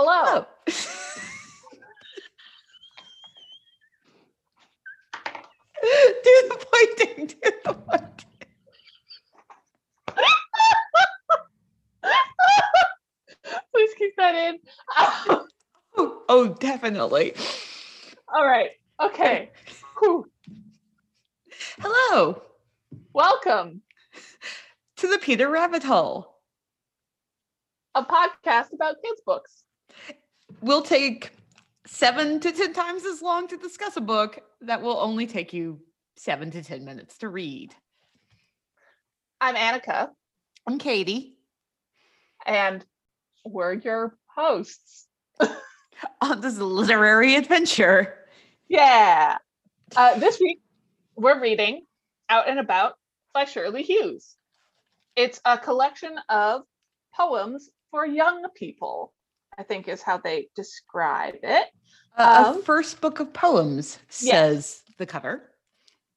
Hello. Do the pointing. Do the pointing. Please keep that in. Oh, oh, definitely. All right. Okay. Whew. Hello Welcome. to the Peter Rabbit Hole. A podcast about kids' books. We'll take seven to 10 times as long to discuss a book that will only take you seven to 10 minutes to read. I'm Annika, I'm Katie and we're your hosts. on this literary adventure. Yeah. Uh, this week, we're reading Out and About by Shirley Hughes. It's a collection of poems for young people, I think is how they describe it. Uh, Um, a first book of poems, yes. says the cover.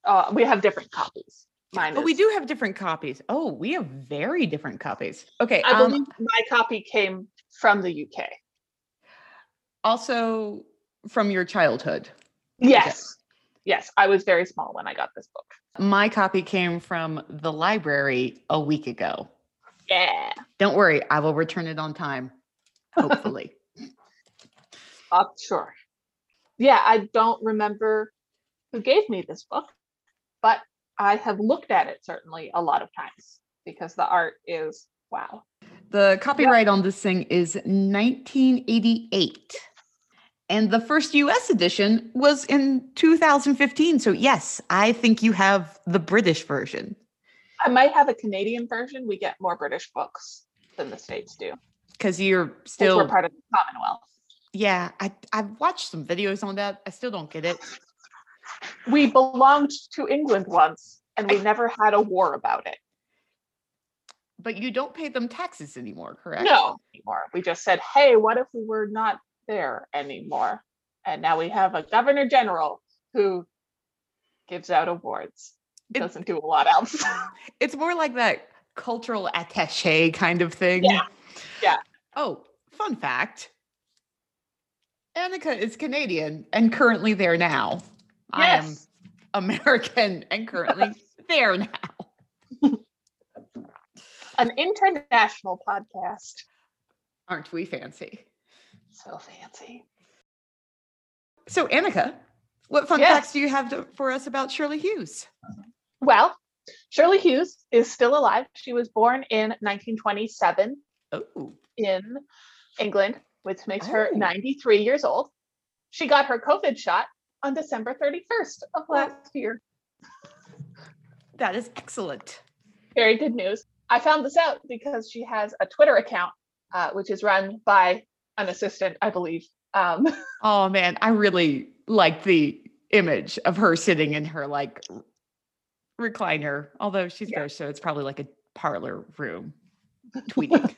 Uh, we have different copies. Mine But we do have different copies. Oh, we have very different copies. Okay. I um, believe my copy came from the UK. also from your childhood. Yes. Yes. I was very small when I got this book. My copy came from the library a week ago. Yeah. Don't worry, I will return it on time. Hopefully. Uh, sure. Yeah, I don't remember who gave me this book, but I have looked at it certainly a lot of times because the art is wow. the copyright on this thing is 1988. And the first US edition was in 2015. So, yes, I think you have the British version I might have a Canadian version. We get more British books than the States do. Because you're still, we're part of the Commonwealth. yeah, I, I've watched some videos on that. I still don't get it. We belonged to England once and we never had a war about it. But you don't pay them taxes anymore, correct? No, anymore. We just said, hey, what if we were not there anymore? And now we have a governor general who gives out awards. It- Doesn't do a lot else. It's more like that cultural attache kind of thing. Yeah. Yeah. Oh, fun fact. Annika is Canadian and currently there now. I am. American and currently there now. An international podcast. Aren't we fancy? So fancy. So, Annika, what fun Yes. facts do you have to, for us about Shirley Hughes? Well, Shirley Hughes is still alive. She was born in 1927 Oh, in England, which makes her Oh. 93 years old. She got her COVID shot on December 31st of last year. that is excellent. Very good news. I found this out because she has a Twitter account, uh, which is run by an assistant, I believe. Um, Oh man, I really like the image of her sitting in her like recliner. Although she's Yeah. there, so it's probably like a parlor room tweeting.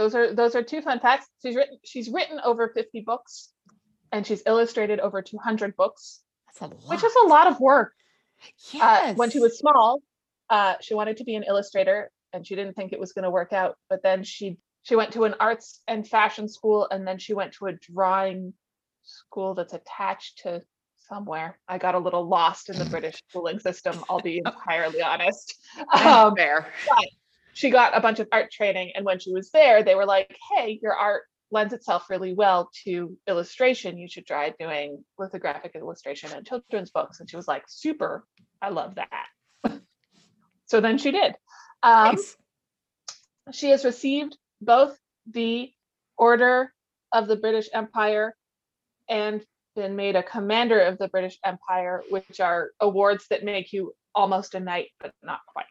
Those are those are two fun facts. She's written she's written over 50 books, and she's illustrated over 200 books, That's a lot. which is a lot of work. yes. uh, when she was small, uh, she wanted to be an illustrator, and she didn't think it was going to work out. But then she she went to an arts and fashion school, and then she went to a drawing school that's attached to somewhere. I got a little lost in the British schooling system. I'll be entirely honest. Um, fair. She got a bunch of art training, and when she was there, they were like, "Hey, your art." lends itself really well to illustration. You should try doing lithographic illustration and children's books. And she was like super. I love that. So then she did. Um, Nice. she has received both the order of the british empire and been made a commander of the british empire which are awards that make you almost a knight but not quite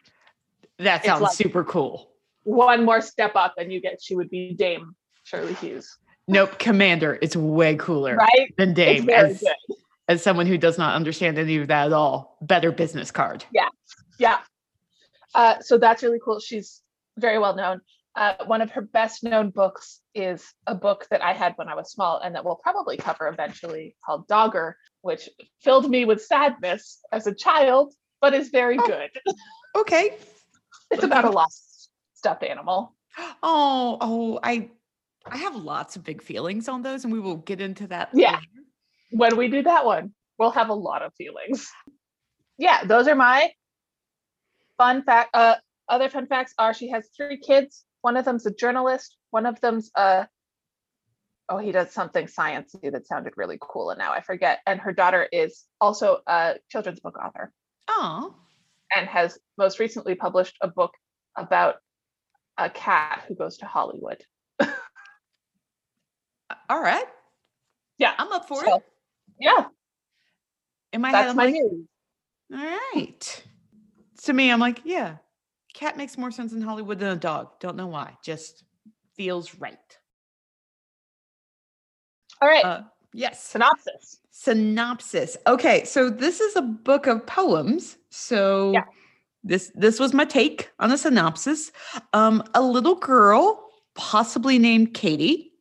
That sounds like- super cool. one more step up and you get she would be dame shirley hughes Nope, commander. It's way cooler right than Dame. As, as someone who does not understand any of that at all, better business card. yeah uh, so that's really cool she's very well known uh, one of her best known books is a book that i had when i was small and that we'll probably cover eventually called dogger which filled me with sadness as a child but is very Oh. good Okay. It's about a lost stuffed animal Oh, oh, I I have lots of big feelings on those, and we will get into that. Yeah. later. when we do that one, we'll have a lot of feelings. Yeah, those are my fun fact. Uh, other fun facts are she has three kids. One of them's a journalist. One of them's a oh, he does something sciencey that sounded really cool, and now I forget. And her daughter is also a children's book author Aw. And has most recently published a book about a cat who goes to Hollywood. All right. Yeah, I'm up for so, it. yeah, In my head, I'm my like, news. all right. To me, I'm like, yeah, cat makes more sense in Hollywood than a dog. Don't know why. Just feels right. All right, Uh, yes. synopsis. Synopsis. Okay, so this is a book of poems. So Yeah. this this was my take on a synopsis. Um, a little girl, possibly named Katie,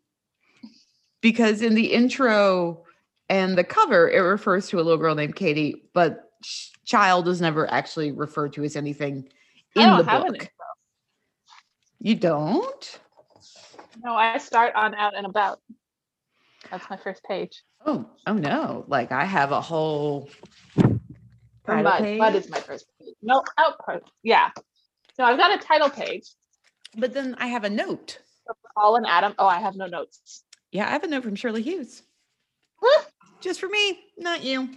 because in the intro and the cover, it refers to a little girl named Katie, but ch- child is never actually referred to as anything in the book. You don't? No, I start on out and about. That's my first page. Oh, oh no! Like I have a whole mud. Mud is my first page. No, outpost. Oh, yeah. No, I've got a title page. but then I have a note. Paul and Adam. Oh, I have no notes. Yeah, I have a note from Shirley Hughes. Just for me, not you.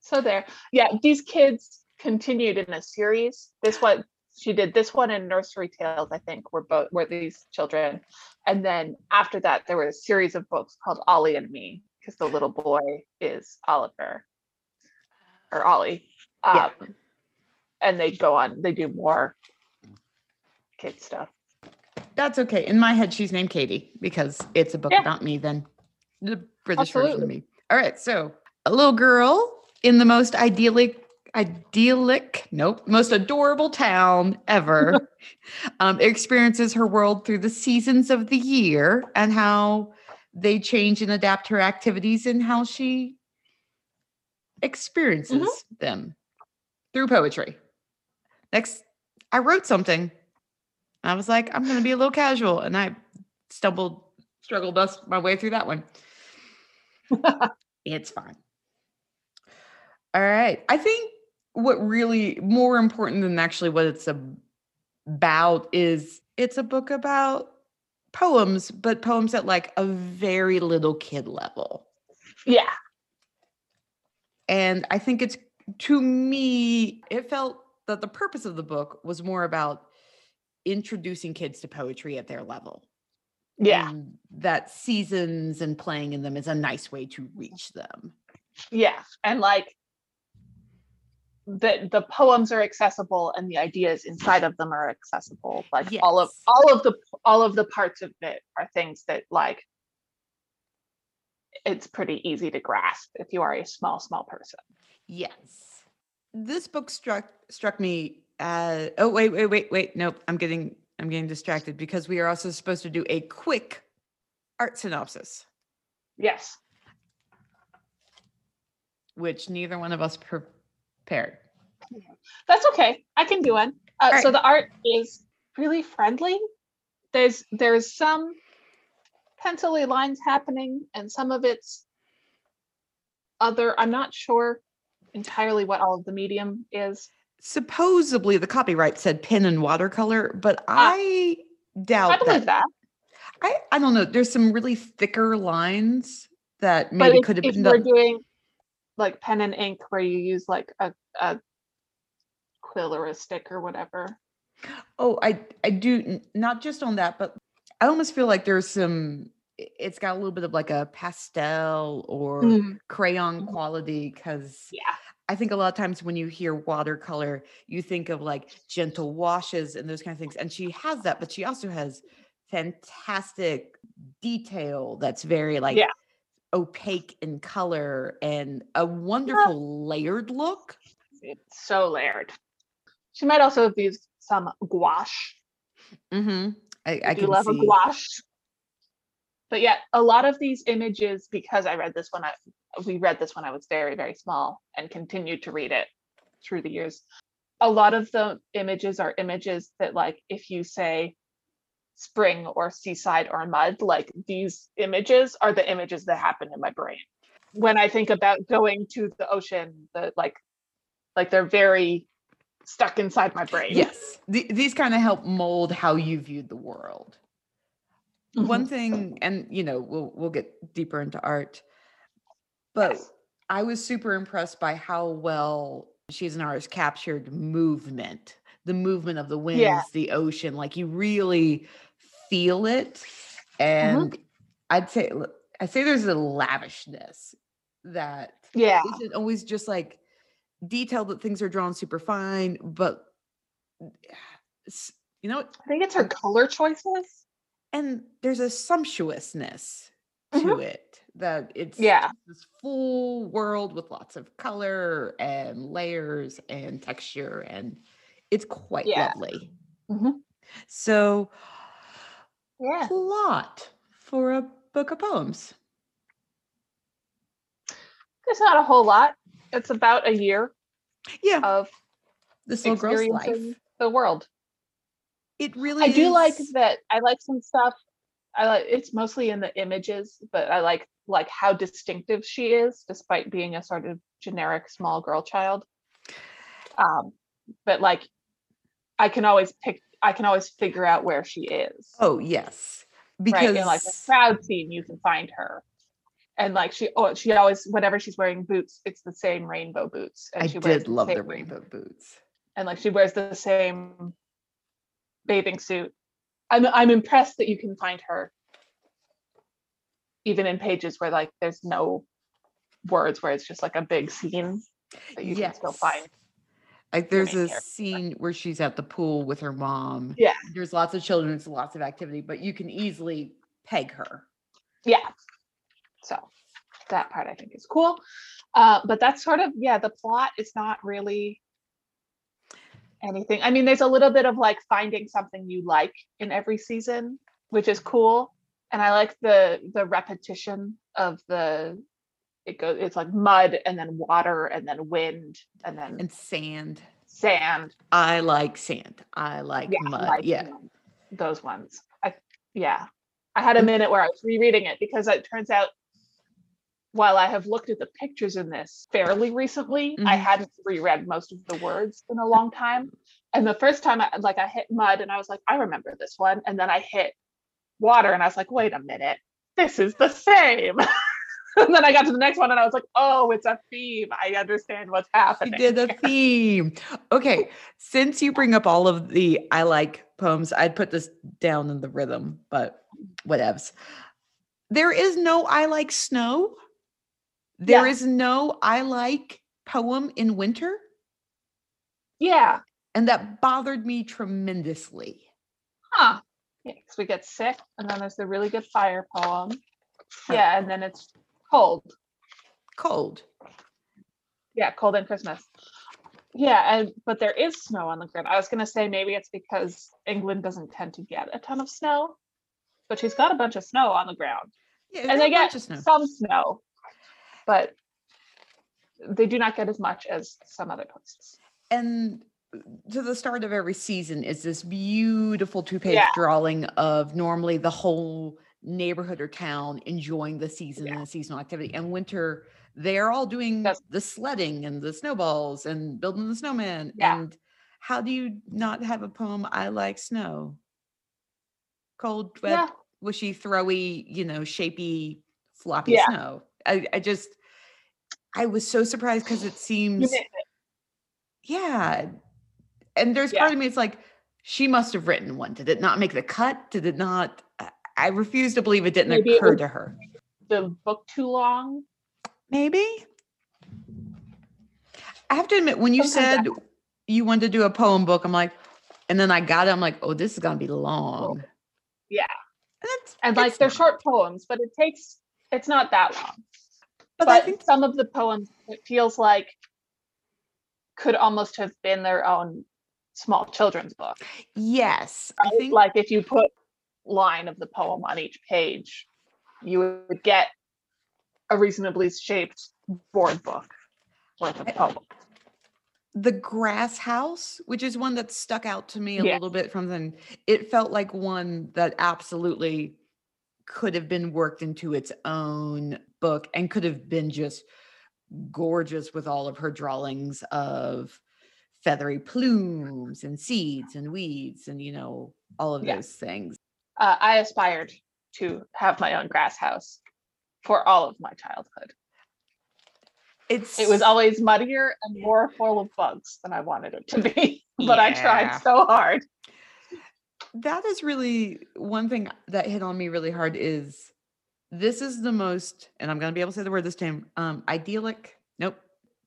So there. Yeah, these kids continued in a series. This one she did this one in Nursery Tales, I think, were both were these children. And then after that, there were a series of books called Olly and Me, because the little boy is Oliver or Ollie. Yeah. Um, and they go on, they do more kid stuff. That's okay. In my head, she's named Katie because it's a book Yeah. about me, then the British version of me. All right. So, a little girl in the most idyllic, idyllic, nope, most adorable town ever um, experiences her world through the seasons of the year and how they change and adapt her activities and how she experiences them through poetry. Next, I wrote something. I was like, I'm going to be a little casual. And I stumbled, struggled us my way through that one. it's fine. All right. I think what really more important than actually what it's about is it's a book about poems, but poems at like a very little kid level. Yeah. And I think it's to me, it felt that the purpose of the book was more about introducing kids to poetry at their level. Yeah. and that seasons and playing in them is a nice way to reach them. Yeah. And like the the poems are accessible and the ideas inside of them are accessible. Like all of all of the all of the parts of it are things that like it's pretty easy to grasp if you are a small, small person. Yes. This book struck struck me as oh wait, wait, wait, wait. Nope. I'm getting I'm getting distracted because we are also supposed to do a quick art synopsis, Yes. which neither one of us prepared. That's okay. I can do one. Uh, So the art is really friendly. There's there's some pencily lines happening, and some of it's other. I'm not sure entirely what all of the medium is. Supposedly the copyright said pen and watercolor, but Ah. I doubt I believe that. that. I, I don't know. There's some really thicker lines that maybe could have if been we're done. doing like pen and ink, where you use like a, a quill or a stick or whatever. Oh, I I do not just on that, but I almost feel like there's some. It's got a little bit of like a pastel or Mm, crayon Mhm. quality because Yeah. I think a lot of times when you hear watercolor, you think of like gentle washes and those kind of things. And she has that, but she also has fantastic detail that's very like Yeah. Opaque in color and a wonderful layered look. It's so layered. She might also have used some gouache. Mm-hmm. I, I do can love a gouache. But yeah, a lot of these images, because I read this one, I we read this when I was very, very small and continued to read it through the years. A lot of the images are images that like if you say spring or seaside or mud, like these images are the images that happen in my brain. When I think about going to the ocean, the like like they're very stuck inside my brain. Yes. Th- these kind of help mold how you viewed the world. Mhm. One thing, and you know, we'll we'll get deeper into art, but Yes. I was super impressed by how well she's an artist captured movement, the movement of the winds, Yeah. the ocean. Like you really feel it. Mm-hmm. And I'd say I'd say there's a lavishness that Yeah. isn't always just like detailed that things are drawn super fine, but you know. I think it's her color choices. and there's a sumptuousness mm-hmm. to it that it's Yeah. this full world with lots of color and layers and texture, and it's quite Yeah. lovely. Mhm. So, Yeah. plot for a book of poems. There's not a whole lot. It's about a year Yeah, of this little girl's life. the world. It really I do like that. I like some stuff. I like it's mostly in the images, but I like like how distinctive she is, despite being a sort of generic small girl child. Um, but like, I can always pick. I can always figure out where she is. Oh yes, right because in like a crowd scene, you can find her. And like she, oh, she always whenever she's wearing boots, it's the same rainbow boots. And I she wears did love the same- rainbow boots. and like she wears the same bathing suit. I'm I'm impressed that you can find her even in pages where like there's no words where it's just like a big scene that you can still find. Like there's a character. scene where she's at the pool with her mom. Yeah. There's lots of children, it's lots of activity, but you can easily peg her. Yeah. So that part I think is cool. Uh, but that's sort of yeah, the plot is not really anything. I mean, there's a little bit of like finding something you like in every season, which is cool. And I like the the repetition of the it goes it's like mud and then water and then wind and then And sand. sand. I like sand. I like Yeah, mud. like, yeah. you know, those ones. I yeah. I had a minute where I was rereading it because it turns out while I have looked at the pictures in this fairly recently, I Mhm. hadn't reread most of the words in a long time. And the first time I like I hit mud and I was like, I remember this one. And then I hit water and I was like, wait a minute, this is the same. and then I got to the next one and I was like, oh, it's a theme. I understand what's You happening. did a theme. Okay. Since you bring up all of the I like poems, I'd put this down in the rhythm, but whatevs. There is no I like snow. There Yeah. is no I like poem in winter. yeah. And that bothered me tremendously. Huh. Yeah, because we get sick, and then there's the really good fire poem. Yeah, and then it's cold. Cold. Yeah, cold and Christmas. Yeah, and but there is snow on the ground. I was gonna say maybe it's because England doesn't tend to get a ton of snow, but she's got a bunch of snow on the ground, Yeah, and they get snow. some snow, but they do not get as much as some other places. and to the start of every season is this beautiful two-page Yeah. drawing of normally the whole neighborhood or town enjoying the season and the seasonal activity and winter they're all doing Yes. the sledding and the snowballs and building the snowman Yeah. and how do you not have a poem i like snow cold wet Yeah, wishy throwy you know shapy floppy Yeah. snow I, I just i was so surprised because it seems yeah. And there's Yeah. part of me, it's like, she must have written one. Did it not make the cut? Did it not? I- I refuse to believe it didn't Maybe occur was- to her. the book too long. Maybe. I have to admit, when you Sometimes said you wanted to do a poem book, I'm like, and then I got it, I'm like, oh, this is going to be long. Yeah. And, And like they're short poems, but it takes it's not that long. But, but I think, some of the poems it feels like could almost have been their own small children's book yes, I think, like if you put line of the poem on each page you would get a reasonably shaped board book worth of poems the grass house which is one that stuck out to me a Yeah. little bit from then it felt like one that absolutely could have been worked into its own book and could have been just gorgeous with all of her drawings of feathery plumes and seeds and weeds and you know all of Yeah. those things Uh, I aspired to have my own grass house for all of my childhood. it's It was always muddier and more full of bugs than I wanted it to be, but I tried so hard. that is really one thing that hit on me really hard is this is the most and i'm going to be able to say the word this time um idyllic nope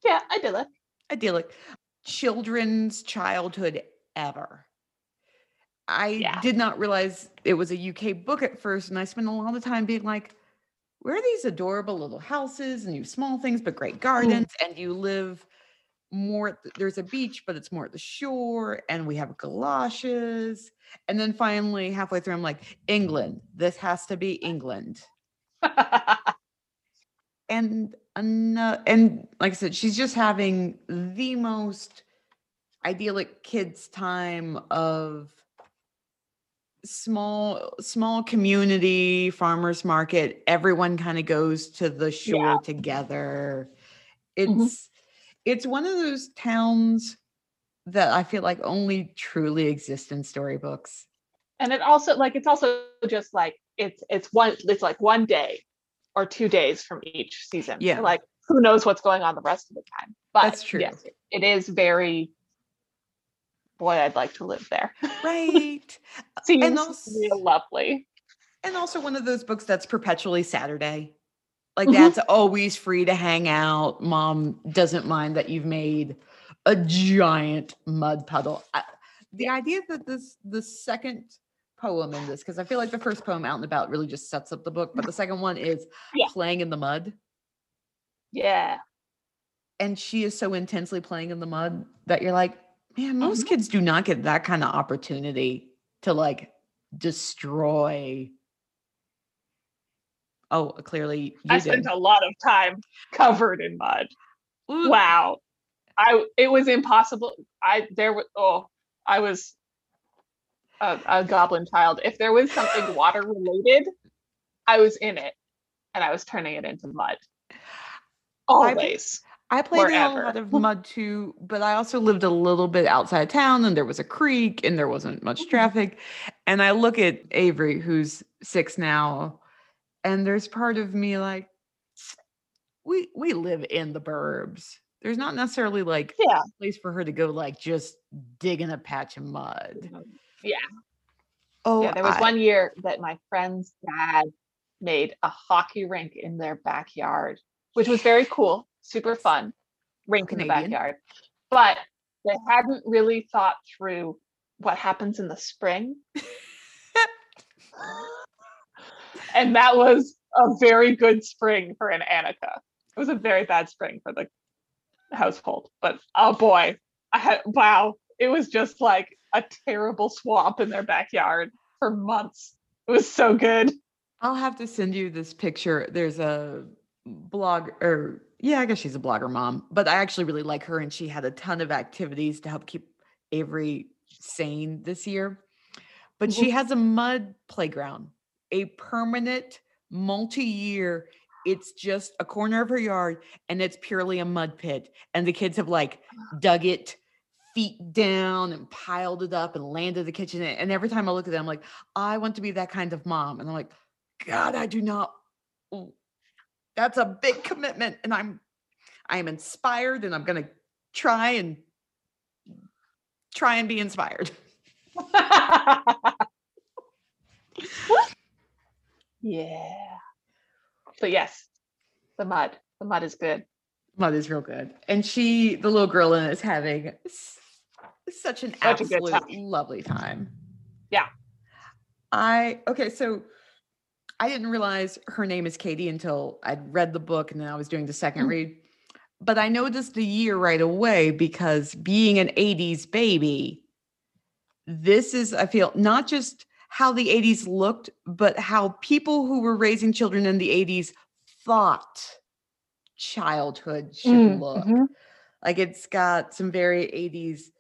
Yeah, idyllic. idyllic children's childhood ever i Yeah. did not realize it was a uk book at first and i spent a lot of time being like where are these adorable little houses and you small things but great mm. gardens and you live more there's a beach but it's more at the shore and we have galoshes. And then finally halfway through i'm like england. This has to be england. And ano- and like I said, she's just having the most idyllic kids time of small small community farmers market everyone kind of goes to the shore together it's Mhm. it's one of those towns that i feel like only truly exist in storybooks and it also like it's also just like it's it's one it's like one day or two days from each season. Yeah. Like who knows what's going on the rest of the time. But That's true. yes, it is very boy, I'd like to live there. right Seems also- real lovely. And also one of those books that's perpetually Saturday. Like Mhm. that's always free to hang out. Mom doesn't mind that you've made a giant mud puddle. I, the idea that this the second poem in this, because I feel like the first poem out and about really just sets up the book, but the second one is Yeah. playing in the mud. Yeah. And she is so intensely playing in the mud that you're like, man, most Mhm. kids do not get that kind of opportunity to like destroy. Oh, clearly you I did. spent a lot of time covered in mud. Ooh, Wow. I it was impossible. I there was oh, I was a, a goblin child. If there was something water related, I was in it and I was turning it into mud. Always. I played in a lot of mud too, but I also lived a little bit outside of town and there was a creek and there wasn't much Mhm. traffic. And I look at Avery, who's six now, and there's part of me like, we we live in the burbs. There's not necessarily like Yeah. a place for her to go like just dig in a patch of mud. Yeah. Oh, yeah, there was I- one year that my friend's dad made a hockey rink in their backyard, which was very cool, super fun. Rink in the backyard. But they hadn't really thought through what happens in the spring. and that was a very good spring for an Annika. It was a very bad spring for the household. But oh boy, I had wow, it was just like a terrible swamp in their backyard for months. It was so good. I'll have to send you this picture. There's a blog or yeah, I guess she's a blogger mom, but I actually really like her and she had a ton of activities to help keep Avery sane this year. But mm-hmm. she has a mud playground, a permanent multi-year it's just a corner of her yard and it's purely a mud pit and the kids have like ah. dug it feet down and piled it up and landed the kitchen and every time i look at them i'm like i want to be that kind of mom and i'm like God, I do not. That's a big commitment, and I'm, I am inspired, and I'm gonna try and try and be inspired. yeah. But yes, the mud. The mud is good. Mud is real good, and she, the little girl in it, is having such an Such absolute time. lovely time. Yeah. I okay, so I didn't realize her name is Katie until I'd read the book and then I was doing the second Mm. read. But I noticed the year right away because being an 80s baby, this is, I feel, not just how the 80s looked, but how people who were raising children in the 80s thought childhood should Mm, look. mhm. Like it's got some very 80s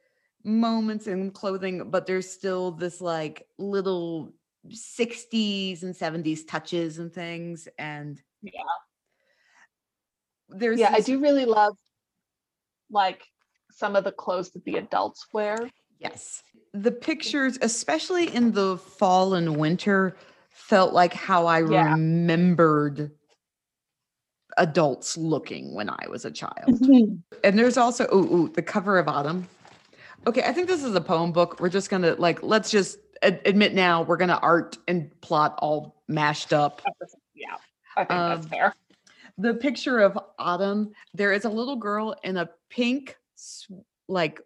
moments in clothing, but there's still this like little 60s and 70s touches and things. And Yeah. there's Yeah, I do really love like some of the clothes that the adults wear. Yes. The pictures, especially in the fall and winter, felt like how I Yeah. remembered adults looking when I was a child. Mm-hmm. And there's also ooh, ooh, the cover of Autumn. Okay, I think this is a poem book. We're just gonna like let's just ad- admit now we're gonna art and plot all mashed up. Yeah, I think that's Um, fair. The picture of Autumn, there is a little girl in a pink like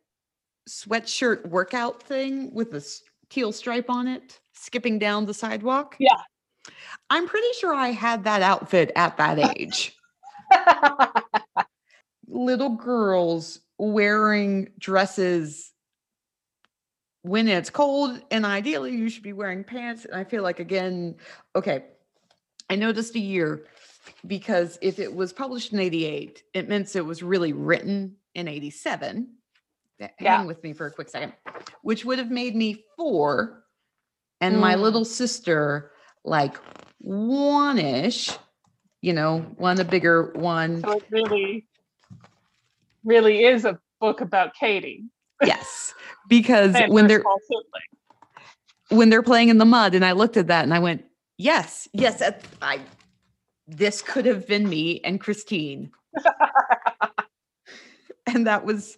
sweatshirt workout thing with a teal stripe on it, skipping down the sidewalk. Yeah. I'm pretty sure I had that outfit at that age. little girls wearing dresses when it's cold and ideally you should be wearing pants and i feel like again okay i noticed a year because if it was published in 88 it meant it was really written in 87 Th- Yeah. hang with me for a quick second which would have made me four and my Mm. little sister like one-ish you know one a bigger one so it really, really is a book about Katie. Yes, because when they're when they're playing in the mud, and I looked at that and I went, "Yes, yes, I this could have been me and Christine." and that was,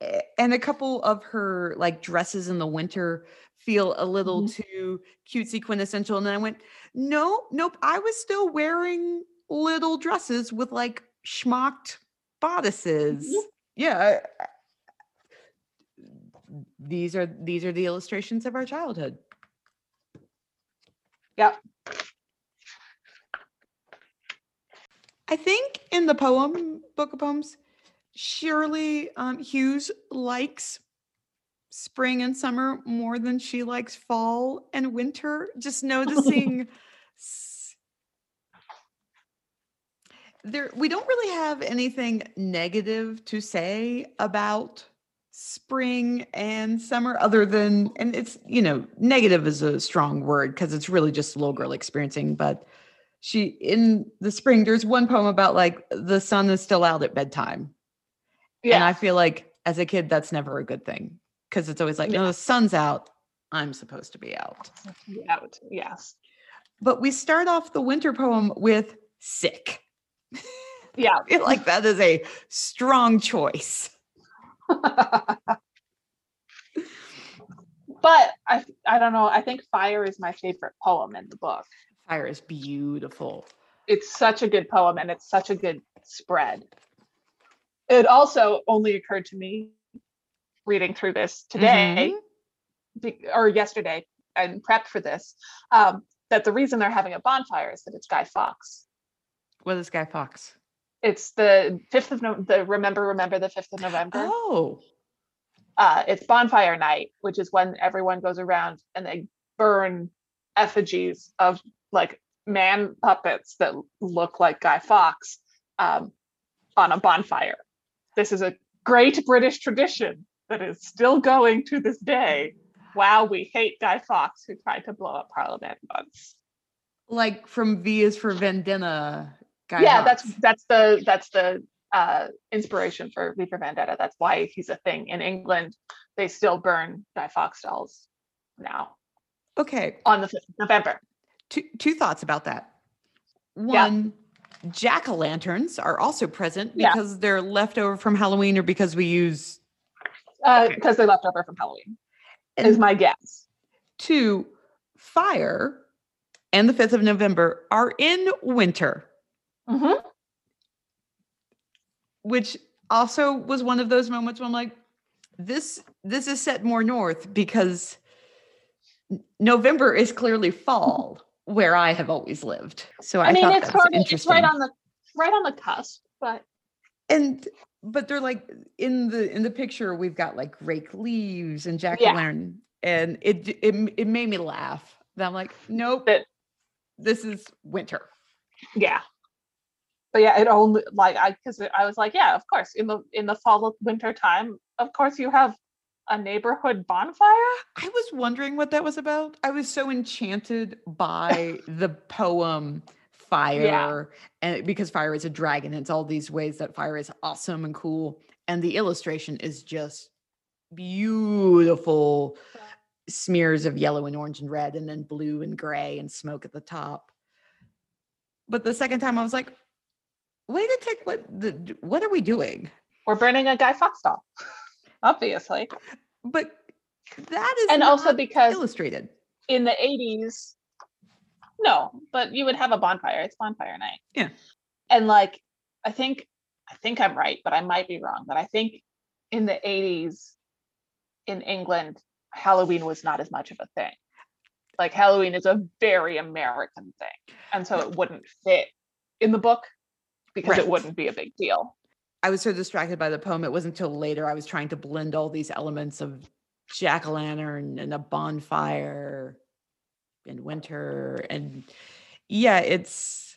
eh, and a couple of her like dresses in the winter feel a little Mhm. too cutesy quintessential. And then I went, "No, nope, I was still wearing little dresses with like schmocked bodices." Mhm. Yeah. I- these are these are the illustrations of our childhood. Yep. I think in the poem book of poems, Shirley um, Hughes likes spring and summer more than she likes fall and winter. Just noticing there, we don't really have anything negative to say about spring and summer other than and it's you know negative is a strong word because it's really just a little girl experiencing but she in the spring there's one poem about like the sun is still out at bedtime yeah. and i feel like as a kid that's never a good thing because it's always like no the sun's out i'm supposed to be out out. Yes. but we start off the winter poem with sick Yeah. I feel like that is a strong choice but I I don't know. I think Fire is my favorite poem in the book. fire is beautiful It's such a good poem and it's such a good spread. It also only occurred to me reading through this today be- or yesterday and prepped for this um, that the reason they're having a bonfire is that it's Guy Fawkes. what is Guy Fawkes It's the fifth of no- the remember remember the fifth of November. oh uh, it's bonfire night, which is when everyone goes around and they burn effigies of like man puppets that look like Guy Fawkes um, on a bonfire. This is a great British tradition that is still going to this day. Wow, we hate Guy Fawkes who tried to blow up Parliament once. like from v is for vendetta guy yeah, that's that's the that's the uh, inspiration for V for Vendetta. That's why he's a thing in England. They still burn Guy Fawkes dolls now okay on the 5th of November. two two thoughts about that. Yeah. One, jack o' lanterns are also present Yeah. because they're left over from Halloween or because we use. because they're left over from Halloween. is my guess. two, fire and the 5th of November are in winter, Mhm. which also was one of those moments where I'm like, this this is set more north because November is clearly fall where I have always lived. So I, I, mean, it's that sort of it's right on the right on the cusp, but and but they're like in the in the picture we've got like rake leaves and jack o' Yeah. lantern and it it it made me laugh. And I'm like, nope, That- this is winter. yeah, but yeah, it only like I because I was like, yeah, of course, in the in the fall winter time, of course you have a neighborhood bonfire. I was wondering what that was about. I was so enchanted by the poem fire and because fire is a dragon it's all these ways that fire is awesome and cool and the illustration is just beautiful smears of yellow and orange and red and then blue and gray and smoke at the top but the second time i was like wait a tick what the, what are we doing We're burning a Guy Fawkes doll, obviously, but that is and also because illustrated in the eighties, no, but you would have a bonfire. It's bonfire night. Yeah. and like I think I think I'm right, but I might be wrong. But I think in the eighties in England, Halloween was not as much of a thing. Like Halloween is a very American thing, and so it wouldn't fit in the book because Right. it wouldn't be a big deal. I was so distracted by the poem. It wasn't until later I was trying to blend all these elements of jack o' lantern and a bonfire and winter. And yeah, it's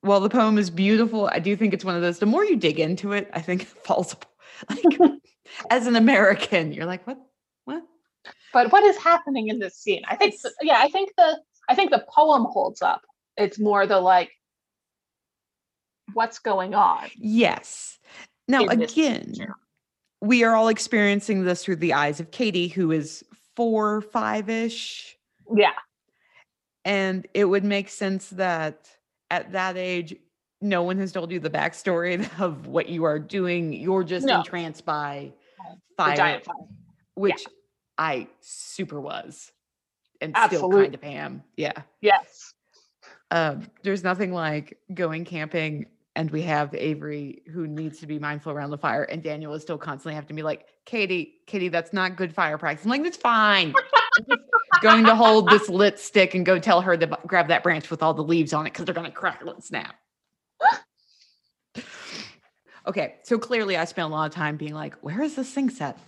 while the poem is beautiful, I do think it's one of those. The more you dig into it, I think it falls apart. Like as an American, you're like, what? What? but what is happening in this scene i think It's- yeah i think the i think the poem holds up it's more the like what's going on Yes. Now, again, we are all experiencing this through the eyes of Katie, who is four, five ish. yeah And it would make sense that at that age, no one has told you the backstory of what you are doing. You're just No. entranced by fire, fire which I super was and still kind of am. Yeah. yes Um, there's nothing like going camping and we have Avery who needs to be mindful around the fire, and Daniel is still constantly have to be like, Katie, Katie, that's not good fire practice. I'm like, that's fine. I'm just going to hold this lit stick and go tell her to grab that branch with all the leaves on it because they're going to crackle and snap. okay, so clearly I spent a lot of time being like, where is this thing set?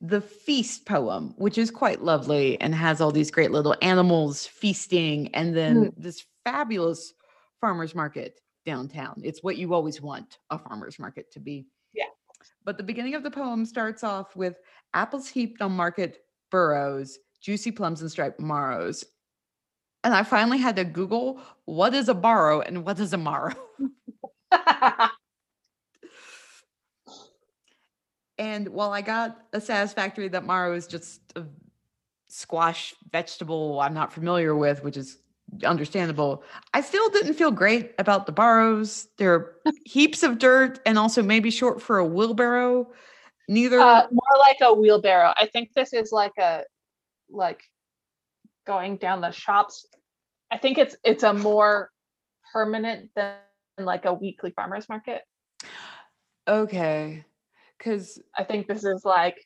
The feast poem, which is quite lovely and has all these great little animals feasting, and then this fabulous farmers market downtown. It's what you always want a farmers market to be. Yeah. But the beginning of the poem starts off with apples heaped on market burrows, juicy plums and striped marrows. And I finally had to Google what is a borrow and what is a marrow. And while I got a satisfactory that marrow is just a squash vegetable I'm not familiar with, which is understandable, I still didn't feel great about the borrows. They're heaps of dirt and also maybe short for a wheelbarrow. Neither uh, more like a wheelbarrow i think this is like a like going down the shops i think it's it's a more permanent than like a weekly farmers market okay. Cause i think this is like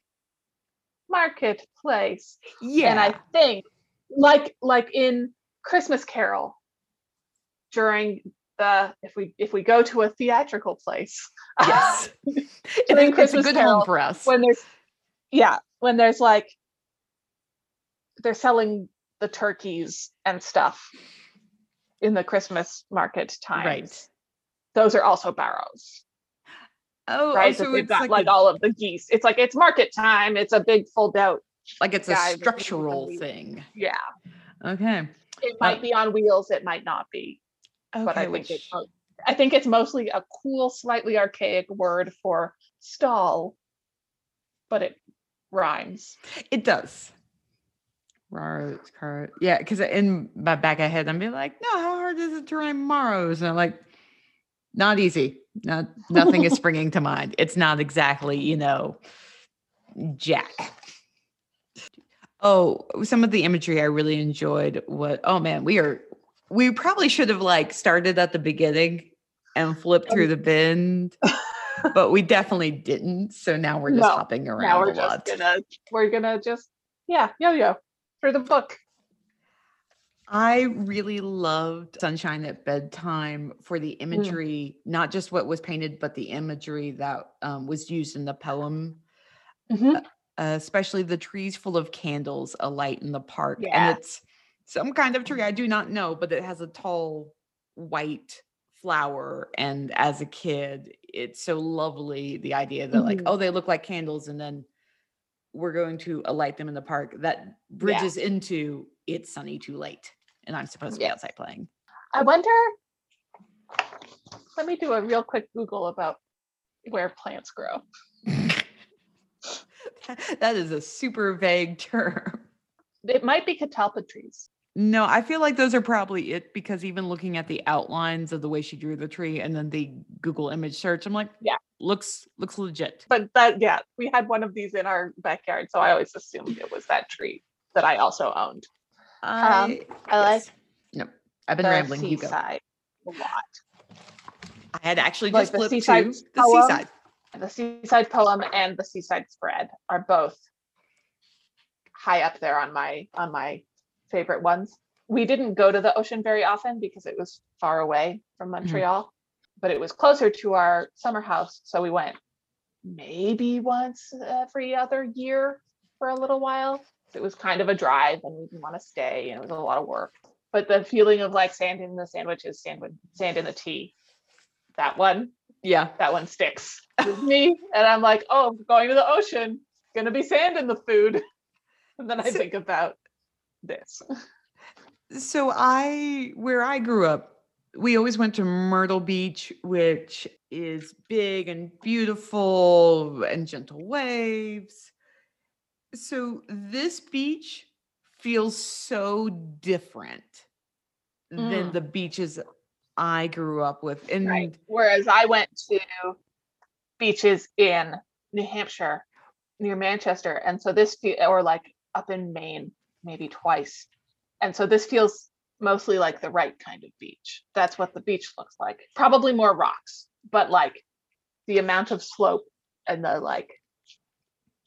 marketplace yeah. and i think like like in christmas carol during the if we if we go to a theatrical place yes. And it- it's Christmas good Carol, home for us. when there's yeah when there's like they're selling the turkeys and stuff in the christmas market times right. those are also barrows Oh, right so it's got like, like, a- all of the geese it's like it's market time it's a big fold out like it's a that's gonna be structural thing. yeah Okay. It uh might be on wheels it might not be Okay. but i think which, it's i think it's mostly a cool slightly archaic word for stall but it rhymes It does. Morrows, car. Yeah, because in my back of head, I'm be like, no, how hard is it to rhyme morrows? And I'm like, not easy. Not nothing is springing to mind. It's not exactly, you know, Jack. Oh, some of the imagery I really enjoyed. What? Oh man, we are. We probably should have like started at the beginning and flipped through the bend, but we definitely didn't. So now we're just No, hopping around now we're a just lot. gonna we're gonna just yeah yo-yo through the book I really loved Sunshine at Bedtime for the mm. imagery, not just what was painted, but the imagery that um, was used in the poem, mm-hmm. uh, uh, especially the trees full of candles alight in the park. Yeah. And it's some kind of tree I do not know, but it has a tall white flower and as a kid it's so lovely the idea that like Mhm. oh they look like candles and then we're going to alight them in the park that bridges into it's sunny too late and i'm supposed to be Yeah. outside playing I wonder. Let me do a real quick Google about where plants grow. that is a super vague term It might be catalpa trees. no i feel like those are probably it because even looking at the outlines of the way she drew the tree and then the google image search i'm like Yeah. looks looks legit But that, yeah, we had one of these in our backyard, so I always assumed it was that tree that I also owned. Um, I, I like yes. no i've been the rambling you go a lot. I had actually Like just the flipped to the poem? seaside. The seaside poem and the seaside spread are both high up there on my on my favorite ones. We didn't go to the ocean very often because it was far away from mm-hmm. Montreal, but it was closer to our summer house, so we went maybe once every other year for a little while. It was kind of a drive and we didn't want to stay and it was a lot of work. But the feeling of like sand in the sandwiches, sand, sand in the tea, that one Yeah. that one sticks with me. And I'm like, oh, going to the ocean, gonna be sand in the food. And then I So- think about this. So I where I grew up, we always went to Myrtle Beach, which is big and beautiful and gentle waves. So this beach feels so different than Mm. the beaches I grew up with. And Whereas I went to beaches in New Hampshire near Manchester. And so this, fe- or like up in Maine, maybe twice. And so this feels mostly like the right kind of beach. That's what the beach looks like. Probably more rocks, but like the amount of slope and the like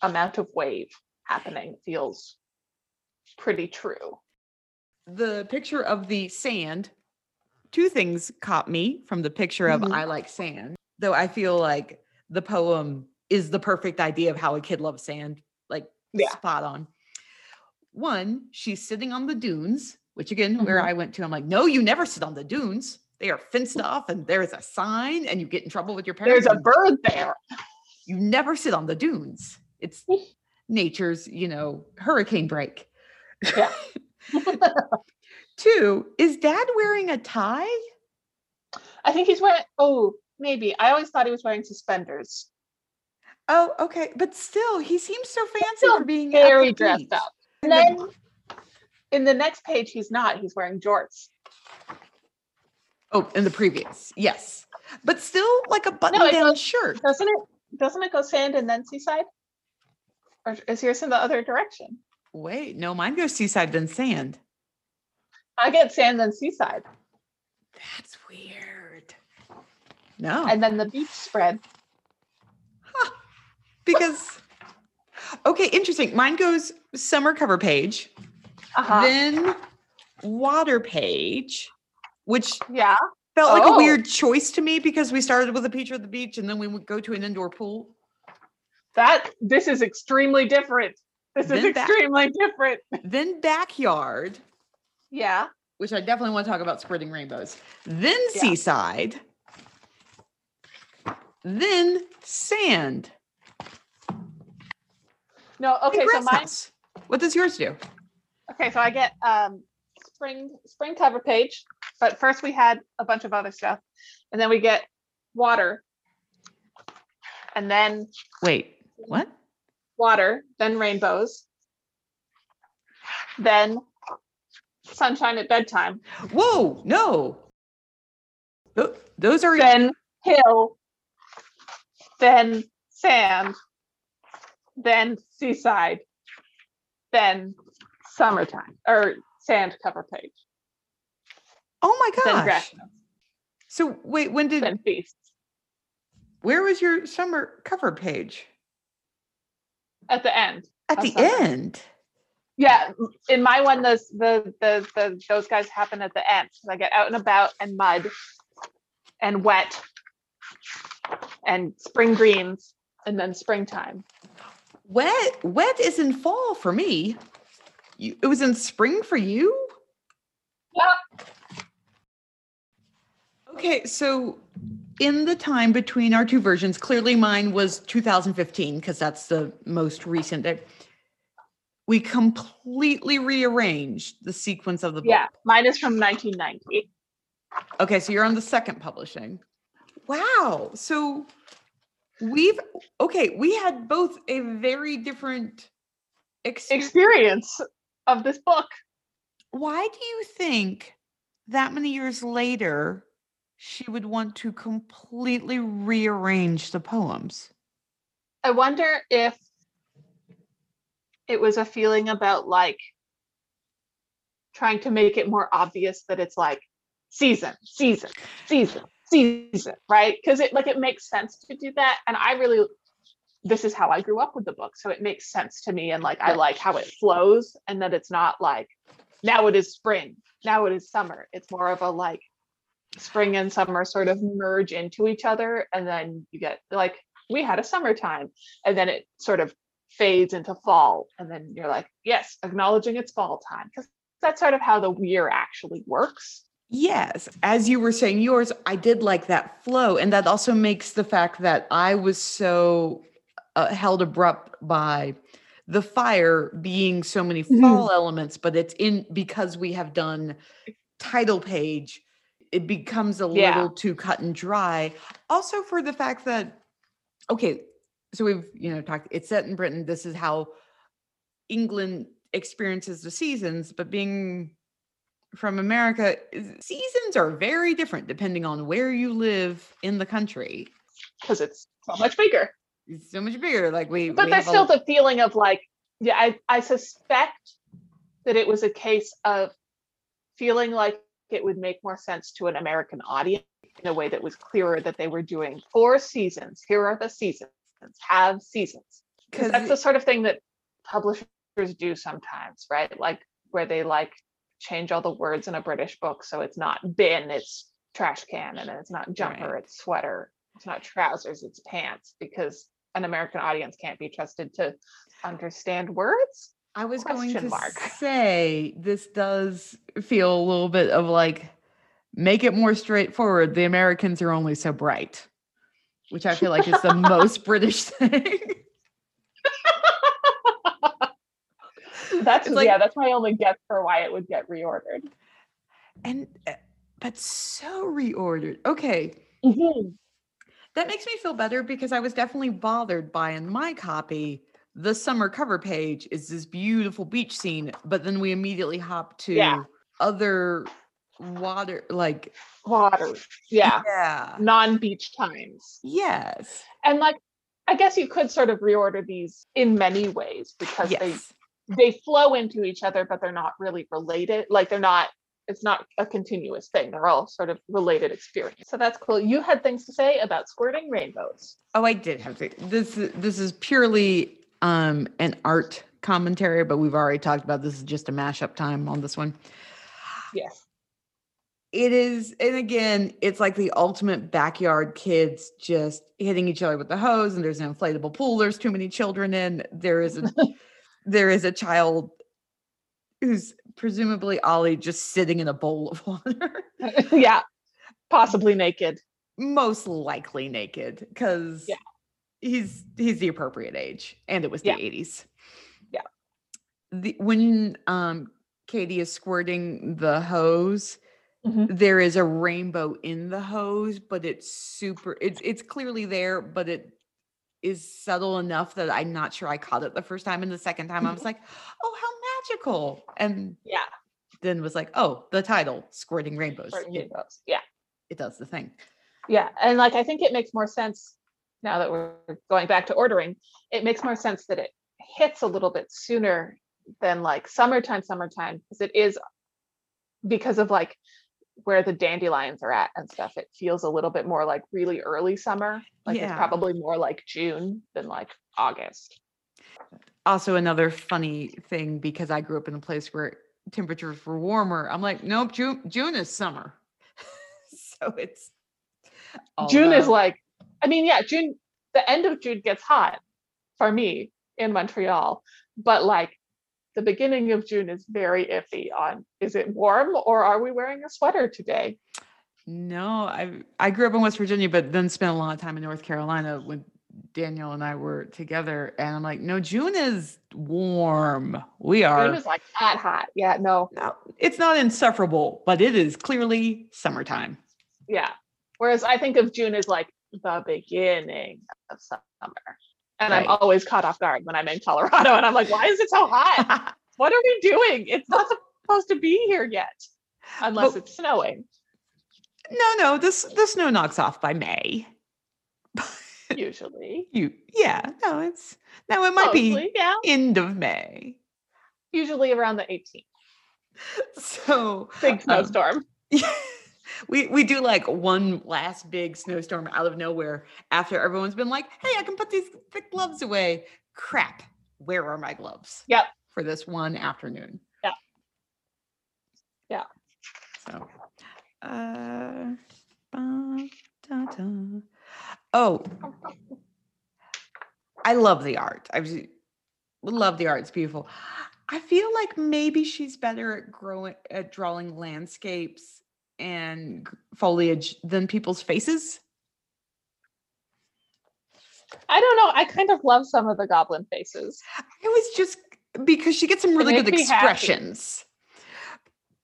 amount of wave happening feels pretty true. the picture of the sand, two things caught me from the picture of Mhm. I like sand, though I feel like the poem is the perfect idea of how a kid loves sand, like Yeah. spot on. One, she's sitting on the dunes, which again, where Mhm. I went to, I'm like, no, you never sit on the dunes. They are fenced off and there's a sign and you get in trouble with your parents. There's a bird there. you never sit on the dunes. It's nature's, you know, hurricane break. Yeah. Two, is dad wearing a tie? I think he's wearing, oh, maybe. I always thought he was wearing suspenders. Oh, okay. But still, he seems so fancy for being very dressed beach. up. And then in the next page, he's not. He's wearing jorts. Oh, in the previous, yes. But still like a button down goes- shirt. Doesn't it? Doesn't it go sand and then seaside? Or is yours in the other direction? Wait, no, mine goes seaside then sand. I get sand then seaside, That's weird. No, and then the beach spread. because okay, interesting. Mine goes summer cover page, Uh-huh. then water page, which yeah. felt like a Oh. weird choice to me because we started with a picture of the beach and then we would go to an indoor pool. That this is extremely different. This is Then that- extremely different. Then backyard, Yeah. which I definitely want to talk about spreading rainbows. Then Yeah. seaside. Then sand. No, okay, so mine house. What does yours do? Okay, so I get um spring spring cover page, but first we had a bunch of other stuff, and then we get water, and then Wait, what? water, then rainbows, then sunshine at bedtime, Whoa, no. Those are then hill, then sand, then seaside, then summertime or sand cover page, oh my then gosh. grass, So wait, when did then feast. where was your summer cover page? At the end. At the summer. end. Yeah, in my one, those the the the those guys happen at the end I get out and about and mud and wet and spring greens and then springtime. Wet, wet is in fall for me. You, it was in spring for you? Yeah. Okay, so in the time between our two versions, clearly mine was 2015 because that's the most recent. uh, We completely rearranged the sequence of the book. Yeah, mine is from 1990. Okay, so you're on the second publishing. Wow. So we've okay, we had both a very different experience. Experience of this book. Why do you think that many years later she would want to completely rearrange the poems? I wonder if it was a feeling about like trying to make it more obvious that it's like season, season, season, season, right? Because it like it makes sense to do that. And I really this is how I grew up with the book. So it makes sense to me. And like I like how it flows and that it's not like now it is spring, now it is summer. It's more of a like spring and summer sort of merge into each other. And then you get like we had a summertime and then it sort of fades into fall and then you're like yes acknowledging it's fall time because that's sort of how the year actually works Yes, as you were saying yours, I did like that flow. And that also makes the fact that I was so uh, held abrupt by the fire being so many fall elements, but it's in because we have done title page, it becomes a Yeah. little too cut and dry. Also, for the fact that, okay, so we've, you know, talked, it's set in Britain. This is how England experiences the seasons, but being from America, seasons are very different depending on where you live in the country. because it's so much bigger It's so much bigger. Like we, but we there's have a- still the feeling of like yeah I, I suspect that it was a case of feeling like it would make more sense to an american audience in a way that was clearer that they were doing four seasons here are the seasons have seasons because 'cause that's the sort of thing that publishers do sometimes right like where they like change all the words in a british book so it's not bin it's trash can and then it's not jumper Right. it's sweater it's not trousers it's pants because an american audience can't be trusted to understand words I was going to mark. say this does feel a little bit of like make it more straightforward. The Americans are only so bright, which I feel like is the most British thing. That's like- yeah that's my only guess for why it would get reordered and uh, but so reordered. Okay. That makes me feel better because I was definitely bothered by in my copy, the summer cover page is this beautiful beach scene, but then we immediately hop to Yeah. other water like water yeah yeah. non-beach times Yes. and like i guess you could sort of reorder these in many ways because they Yes. They flow into each other but they're not really related like they're not it's not a continuous thing they're all sort of related experience so that's cool you had things to say about squirting rainbows Oh, I did have to. This this is purely um an art commentary, but we've already talked about this is just a mashup time on this one. yes It is, and again, it's like the ultimate backyard kids just hitting each other with the hose, and there's an inflatable pool. There's too many children in. There is a there is a child who's presumably Olly just sitting in a bowl of water, yeah possibly naked most likely naked, because Yeah. he's he's the appropriate age, and it was the Yeah. 80s. Yeah. The when um Katie is squirting the hose, Mhm. there is a rainbow in the hose, but it's super it's it's clearly there, but it is subtle enough that I'm not sure I caught it the first time. And the second time I was like, oh, how magical. And yeah then was like, oh, the title, Squirting Rainbows. squirting rainbows yeah it does the thing. Yeah, and like I think it makes more sense now that we're going back to ordering. It makes more sense that it hits a little bit sooner than like summertime, summertime, because it is because of like where the dandelions are at and stuff. It feels a little bit more like really early summer. Like it's probably more like June than like August. Also, another funny thing because I grew up in a place where temperatures were warmer. I'm like, nope, June, June is summer. so it's June is like, I mean, yeah, June, the end of June gets hot for me in Montreal, but like the beginning of June is very iffy on is it warm or are we wearing a sweater today? No, I I grew up in West Virginia, but then spent a lot of time in North Carolina when Daniel and I were together. And I'm like, no, June is warm. We are. June is like that hot. Yeah, no. no, it's not insufferable, but it is clearly summertime. Yeah. Whereas I think of June as like the beginning of summer. And I'm always caught off guard when I'm in Colorado and I'm like, why is it so hot? What are we doing? It's not supposed to be here yet. Unless But- it's snowing, no, no, this the snow knocks off by May. usually. You, yeah, no, it's no, it might be yeah. end of May. Usually around the 18th. So Big um, snowstorm. We we do like one last big snowstorm out of nowhere after everyone's been like, "Hey, I can put these thick gloves away." Crap, where are my gloves? Yep. For this one afternoon. Yeah. Yeah. So, uh, ba, da, da. oh, I love the art. I love the art. It's beautiful. I feel like maybe she's better at growing at drawing landscapes and foliage than people's faces. I don't know. I kind of love some of the goblin faces. It was just because she gets some really good happy. expressions.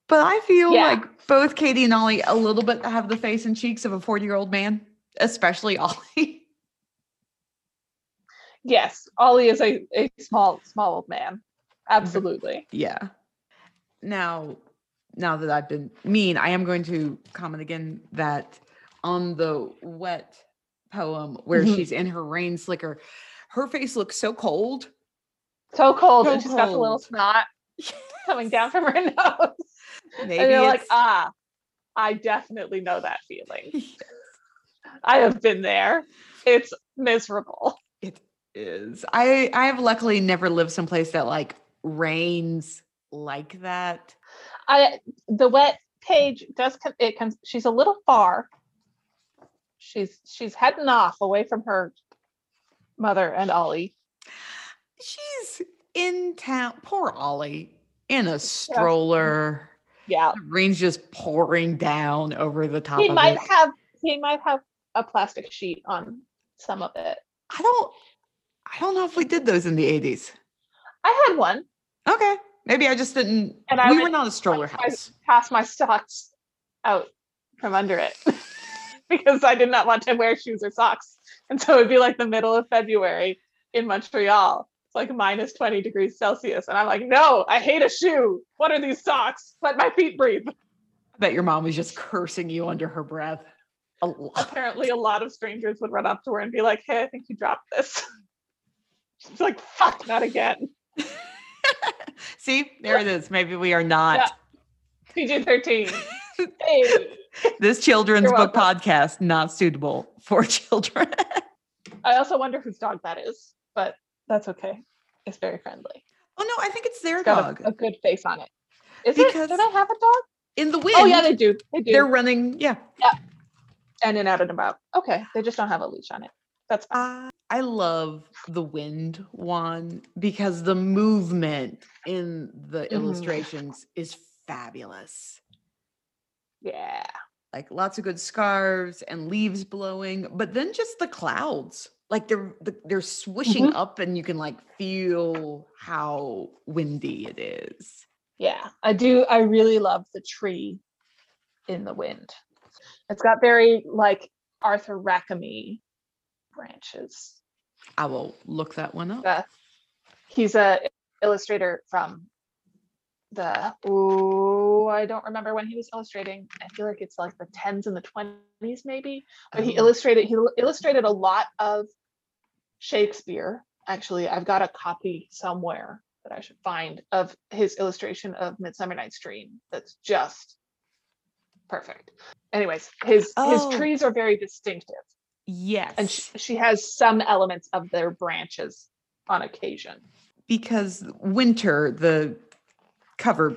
But I feel Yeah. like both Katie and Olly a little bit have the face and cheeks of a 40 year old man, especially Olly. Yes, Olly is a, a small, small old man. Absolutely. Yeah. Now, now that I've been mean, I am going to comment again that on the wet poem where Mhm. she's in her rain slicker, her face looks so cold. So cold, So and she's got the little cold. snot coming down from her nose. Maybe and you're like, it's- ah, I definitely know that feeling. I have been there. It's miserable. It is. I I have luckily never lived someplace that like rains like that. I the wet page does come it comes she's a little far. She's she's heading off away from her mother and Olly. She's in town. Poor Olly in a stroller. Yeah. The rain's just pouring down over the top He of might it. have he might have a plastic sheet on some of it. I don't. I don't know if we did those in the eighties. I had one. Okay, maybe I just didn't. And I we were not a stroller I- house. pass my socks out from under it because I did not want to wear shoes or socks. And so it'd be like the middle of February in Montreal. It's like minus 20 degrees Celsius. And I'm like, no, I hate a shoe. What are these socks? Let my feet breathe. I bet your mom was just cursing you under her breath. A lot. Apparently, a lot of strangers would run up to her and be like, hey, I think you dropped this. She's like, fuck, not again. See, there it is. Maybe we are not PG 13. hey. this children's book podcast. Not suitable for children. I also wonder whose dog that is, but that's okay. It's very friendly. oh no, I think it's their It's got dog. a, a good face on it. Is Because- it? Do they have a dog? in the wind. Oh yeah, they do. They do. they're running. Yeah. Yeah. And in out and about. Okay, they just don't have a leash on it. That's fine. I I love the wind one because the movement in the Mhm. illustrations is fabulous. yeah. Like lots of good scarves and leaves blowing, but then just the clouds. Like they're they're swishing Mm-hmm. up and you can like feel how windy it is. Yeah. I do. I really love the tree in the wind. It's got very like Arthur Rackham branches. I will look that one up. He's a illustrator from the oh I don't remember when he was illustrating. I feel like it's like the tens and the twenties maybe. But he Oh. illustrated he illustrated a lot of Shakespeare. Actually, I've got a copy somewhere that I should find of his illustration of Midsummer Night's Dream. That's just perfect. Anyways, his Oh. his trees are very distinctive, Yes. and sh- she has some elements of their branches on occasion. because winter the cover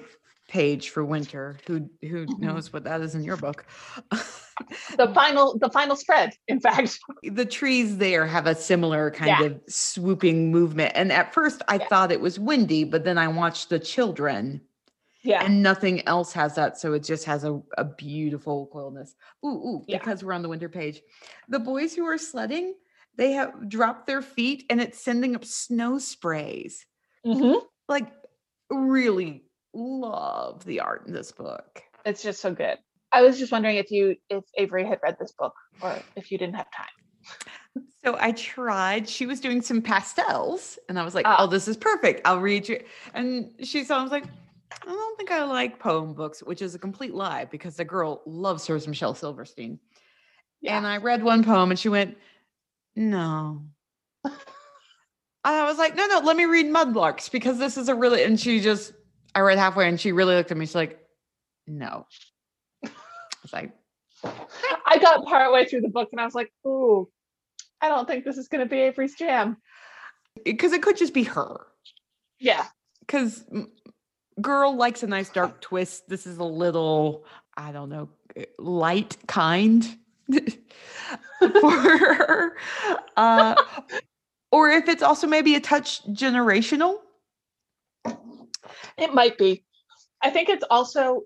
page for winter who who Mhm. knows what that is in your book The final the final spread, in fact. the trees there have a similar kind Yeah. of swooping movement and at first i Yeah. thought it was windy but then i watched the children Yeah. and nothing else has that. So it just has a, a beautiful coildness. Ooh, ooh, Yeah. because we're on the winter page. The boys who are sledding, they have dropped their feet and it's sending up snow sprays. hmm Like, really love the art in this book. It's just so good. I was just wondering if you if Avery had read this book or if you didn't have time. So I tried. She was doing some pastels, and I was like, Ah. "Oh, this is perfect. I'll read you." And she saw. I was like, "I don't think I like poem books," which is a complete lie because the girl loves her Michelle Silverstein. Yeah. And I read one poem, and she went, "No." I was like, "No, no, let me read Mudlarks because this is a really." And she just, I read halfway, and she really looked at me. She's like, "No." I was like, I got partway through the book and I was like, ooh, I don't think this is gonna be Avery's jam. because it could just be her. Yeah. because girl likes a nice dark twist. This is a little, I don't know, light kind for her. Uh, or if it's also maybe a touch generational. It might be. I think it's also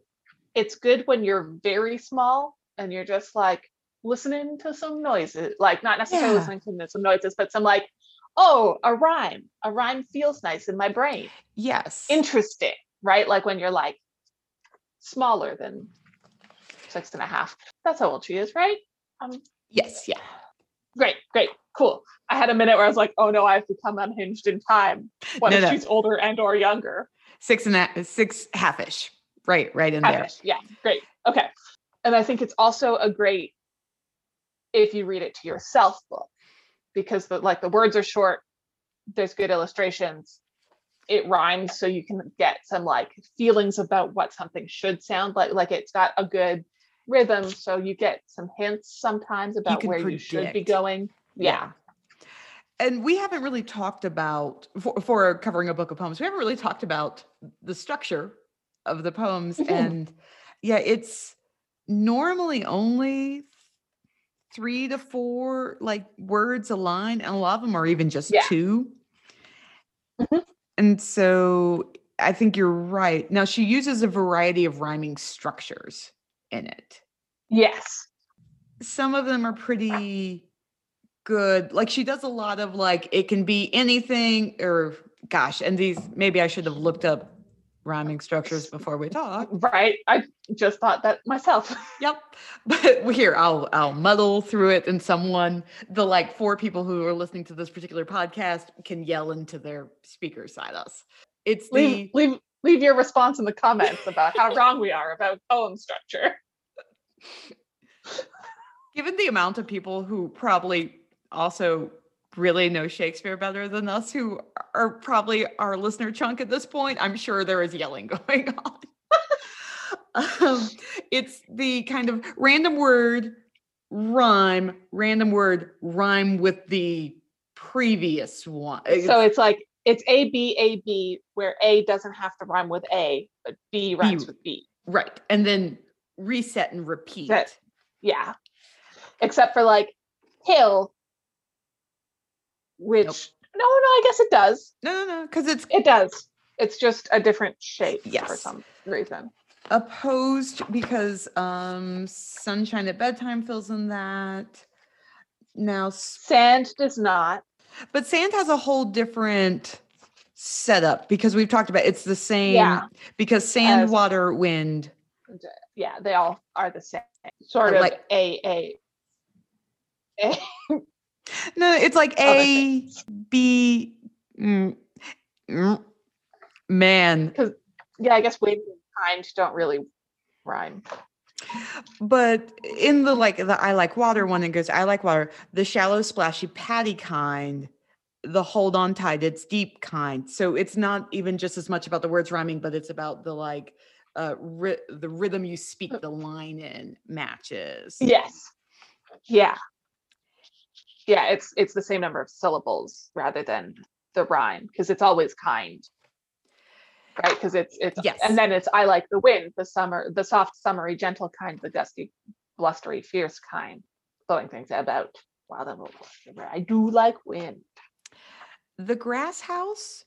it's good when you're very small and you're just like listening to some noises, like not necessarily Yeah. listening to some noises, but some like, oh, a rhyme. A rhyme feels nice in my brain. Yes. Interesting, right? Like when you're like smaller than six and a half. That's how old she is, right? Um, yes. Yeah. great, great, cool. I had a minute where I was like, oh no, I've become unhinged in time. What No, if no. she's older and or younger? Six and a six half-ish. Right. Right in there. Half-ish. Yeah, great. Okay. And I think it's also a great if you read it to yourself book because the like the words are short, there's good illustrations. It rhymes so you can get some like feelings about what something should sound like. Like it's got a good rhythm, so you get some hints sometimes about can where you should be going. Yeah. And we haven't really talked about for, for covering a book of poems. We haven't really talked about the structure of the poems, Mhm. and yeah, it's normally only three to four like words a line, and a lot of them are even just Yeah. 2 Mhm. And so I think you're right. Now she uses a variety of rhyming structures in it Yes. some of them are pretty good. Like she does a lot of like it can be anything or gosh, and these maybe I should have looked up rhyming structures before we talk. Right. I just thought that myself. Yep. But here I'll I'll muddle through it and someone the like four people who are listening to this particular podcast can yell into their speakers at us. It's the leave leave leave your response in the comments about how wrong we are about poem structure. given the amount of people who probably also really know Shakespeare better than us, who are probably our listener chunk at this point, I'm sure there is yelling going on. um, it's the kind of random word rhyme, random word rhyme with the previous one. So it's like it's A B A B where A doesn't have to rhyme with A, but B rhymes with B. right. And then reset and repeat. That- Yeah. Except for like hill, which Nope. no, no, I guess it does. No, no, no, because it's It does. It's just a different shape yes. for some reason. opposed because um sunshine at bedtime fills in that now Sand does not. but sand has a whole different setup because we've talked about it's the same Yeah. because sand As- water wind Yeah, they all are the same. Sort of like- A A. A. no it's like a b mm, mm, man Yeah, I guess wind and kind don't really rhyme. but in the like the i like water one it goes i like water the shallow splashy patty kind the hold on tight it's deep kind so it's not even just as much about the words rhyming but it's about the like uh ry- the rhythm you speak the line in matches Yes. Yeah. Yeah, it's it's the same number of syllables rather than the rhyme because it's always kind. Right? Because it's it's Yes. and then it's I like the wind, the summer, the soft, summery, gentle kind, the gusty, blustery, fierce kind, blowing things about. Wow, that will I do like wind. the grass house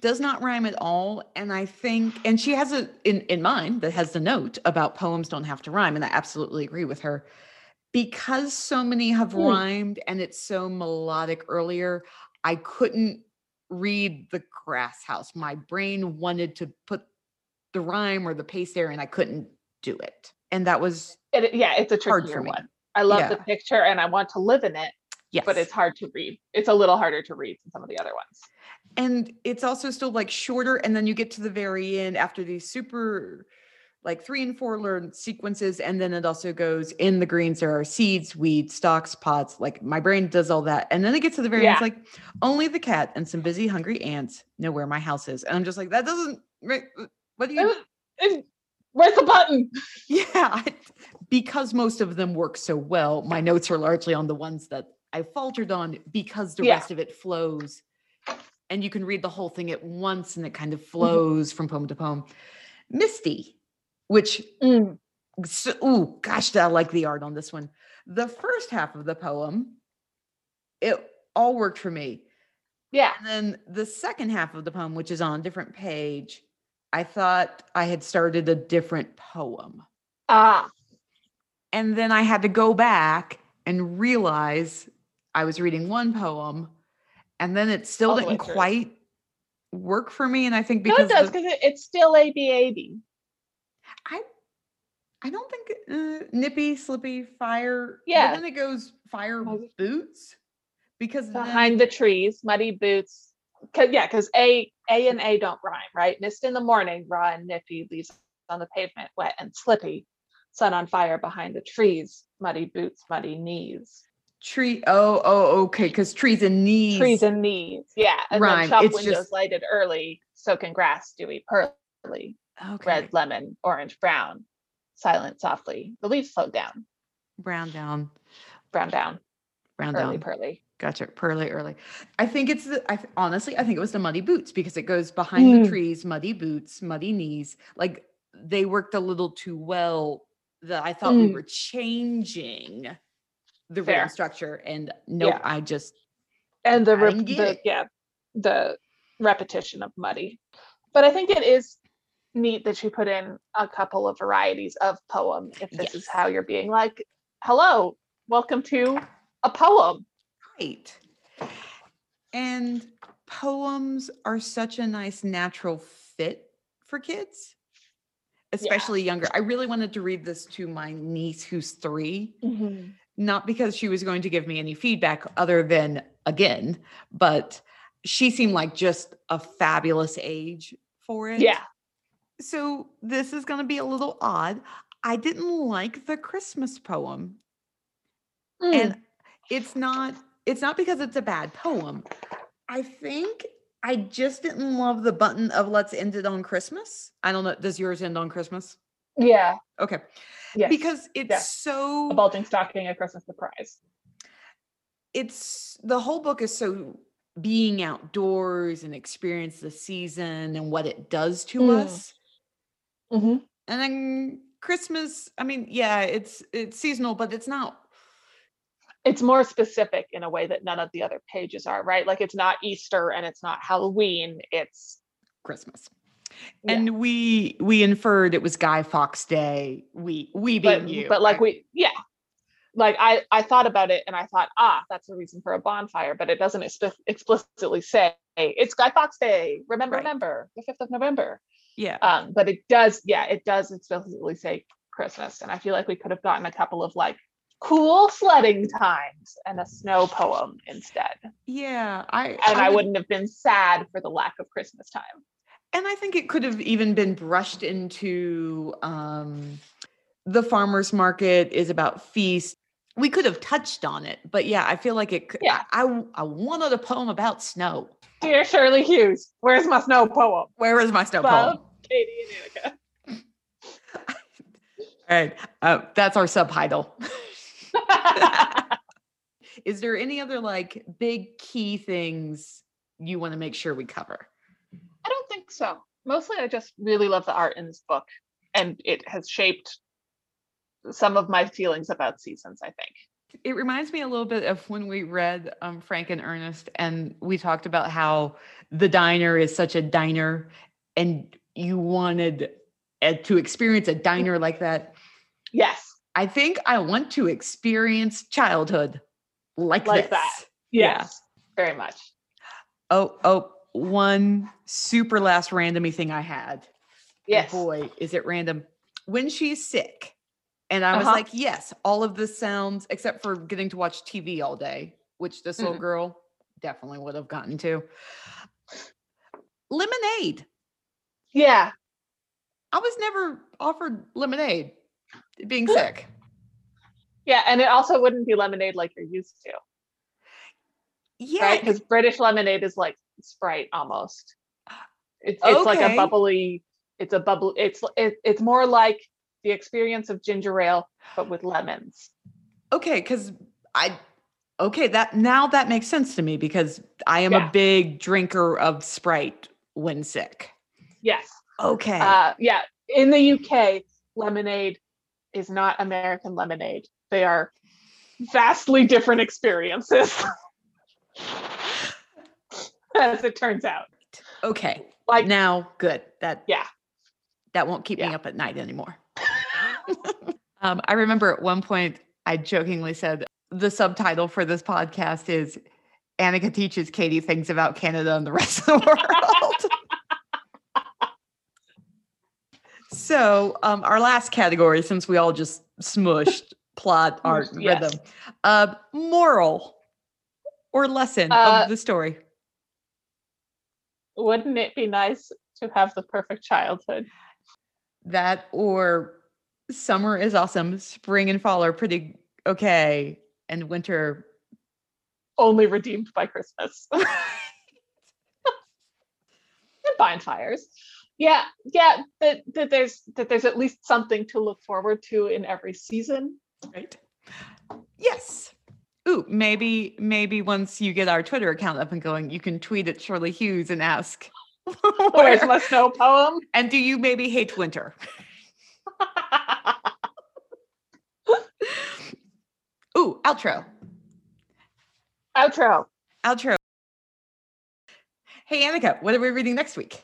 does not rhyme at all. And I think, and she has a in in mind that has the note about poems don't have to rhyme, and I absolutely agree with her. Because so many have Hmm. rhymed and it's so melodic earlier, I couldn't read the grass house. My brain wanted to put the rhyme or the pace there, and I couldn't do it. And that was It, yeah, it's a trickier one. I love the picture and I want to live in it, yes. but it's hard to read. It's a little harder to read than some of the other ones. and it's also still like shorter and then you get to the very end after these super like three and four learn sequences and then it also goes in the greens there are seeds weeds stalks pods like my brain does all that and then it gets to the very end it's like only the cat and some busy hungry ants know where my house is and i'm just like that doesn't what do you uh, Where's the button? yeah I- because most of them work so well my notes are largely on the ones that i faltered on because the Yeah. rest of it flows and you can read the whole thing at once and it kind Mm-hmm. of flows from poem to poem misty which Mm, so, ooh gosh i like the art on this one the first half of the poem it all worked for me Yeah. and then the second half of the poem which is on a different page i thought i had started a different poem Ah, and then I had to go back and realize I was reading one poem, and then it still All didn't quite work for me. And I think no, because it does because it, it's still ABAB. I, I don't think uh, nippy, slippy, fire. Yeah. then it goes fire boots because then- behind the trees, muddy boots. Cause, yeah, because A A and A don't rhyme, right? Mist in the morning, raw and nippy, leaves on the pavement, wet and slippy. Sun on fire behind the trees, muddy boots, muddy knees. tree. Oh, oh, okay. Because trees and knees. Trees and knees. Yeah. And Rhyme, then shop it's windows just- lighted early, soaking grass, dewy pearly, okay. red, lemon, orange, brown, silent softly. The leaves slowed down, brown down, brown down, brown early, down. pearly. Gotcha. Pearly early. I think it's the, I honestly, I think it was the muddy boots because it goes behind the Mm. trees, muddy boots, muddy knees. Like they worked a little too well that I thought we Mm. were changing the Fair. rhythm structure. And nope, Yeah. I just, and the, I rep- didn't get the yeah the repetition of muddy but i think it is neat that you put in a couple of varieties of poem if this is how you're being like hello welcome to a poem right. And poems are such a nice natural fit for kids, especially younger. I really wanted to read this to my niece who's three. Mm-hmm. not because she was going to give me any feedback other than again, but she seemed like just a fabulous age for it. yeah So this is going to be a little odd. I didn't like the Christmas poem. Mm. And it's not it's not because it's a bad poem. I think I just didn't love the button of let's end it on Christmas. I don't know. Does yours end on Christmas? yeah Okay. yes Because it's Yes. so a bulging stocking a christmas surprise it's the whole book is so being outdoors and experience the season and what it does to Mm. us mm-hmm. and then christmas i mean yeah it's it's seasonal but it's not it's more specific in a way that none of the other pages are right like it's not easter and it's not halloween it's christmas Yeah. and we we inferred it was guy fawkes day we we being but you but like I- we yeah like i i thought about it and i thought ah that's a reason for a bonfire but it doesn't exp- explicitly say it's guy fawkes day remember Right. remember the 5th of november yeah. Um but it does yeah it does explicitly say christmas and i feel like we could have gotten a couple of like cool sledding times and a snow poem instead. Yeah i and i, would- wouldn't have been sad for the lack of christmas time. And i think it could have even been brushed into um the farmers market is about feast. We could have touched on it but yeah i feel like it could Yeah. I, I I wanted a poem about snow. Dear shirley hughes where's my snow poem? Where is my snow poem katie and Annika. all right uh, that's our subtitle is there any other like big key things you want to make sure we cover I don't think so. Mostly, I just really love the art in this book, and it has shaped some of my feelings about seasons. I think. It reminds me a little bit of when we read um, Frank and Ernest, and we talked about how the diner is such a diner, and you wanted to experience a diner like that. Yes. I think I want to experience childhood like, Like this. that. Yeah. Very much. Oh, oh, one super last randomy thing I had. Yes. boy, is it random. When she's sick. And I was Uh-huh. like, yes, all of this sounds, except for getting to watch TV all day, which this little Mm. girl definitely would have gotten to. Lemonade. Yeah. I was never offered lemonade being sick. Yeah. And it also wouldn't be lemonade like you're used to, Yeah. right? Because British lemonade is like Sprite almost. It's, it's like a bubbly, it's a bubble, it's it, it's more like the experience of ginger ale, but with lemons. Okay, because I okay that now that makes sense to me because I am Yeah. a big drinker of Sprite when sick. Yes. Okay. Uh, yeah. In the UK, lemonade is not American lemonade. They are vastly different experiences. As it turns out. okay. Like, now good. That yeah. that won't keep me up at night anymore. um, I remember at one point I jokingly said the subtitle for this podcast is Annika teaches Katie things about Canada and the rest of the world. So um, our last category, since we all just smushed plot, art, Yes. rhythm, uh, moral or lesson Uh, of the story. wouldn't it be nice to have the perfect childhood? That or summer is awesome. Spring and fall are pretty okay. And winter. Only redeemed by Christmas. and bonfires. Yeah, yeah, that, that there's that there's at least something to look forward to in every season. Right. Yes. Ooh, maybe maybe once you get our Twitter account up and going, you can tweet at Shirley Hughes and ask. Where's where- my snow poem? and do you maybe hate winter? Ooh, outro. Outro. Outro. Hey Annika, what are we reading next week?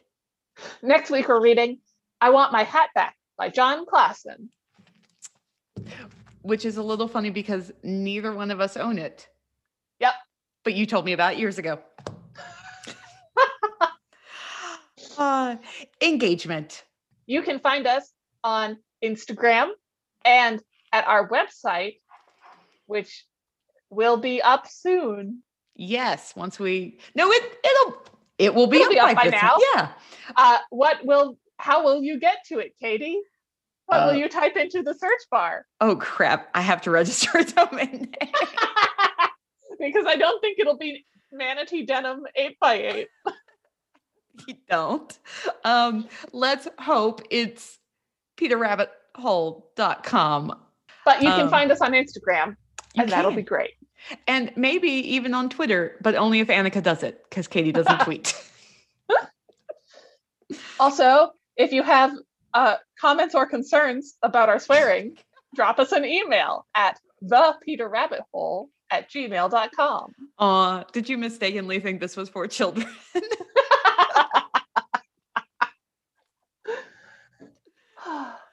Next week we're reading I Want My Hat Back by Jon Klassen. Which is a little funny because neither one of us own it. Yep. But you told me about it years ago. uh, engagement. You can find us on Instagram and at our website, which will be up soon. Yes, once we no, it it'll it will be It'll up, be up by this- now. Yeah. Uh, what will how will you get to it, Katie? What Uh, will you type into the search bar? Oh crap! I have to register a domain name. because I don't think it'll be manatee denim eight by eight. you don't. Um, let's hope it's peterrabbithole.com But you can Um, find us on Instagram, and that'll be great and maybe even on Twitter, but only if Annika does it because Katie doesn't tweet. also, if you have uh, comments or concerns about our swearing, drop us an email at thepeterrabbithole at gmail.com. Uh, did you mistakenly think this was for children?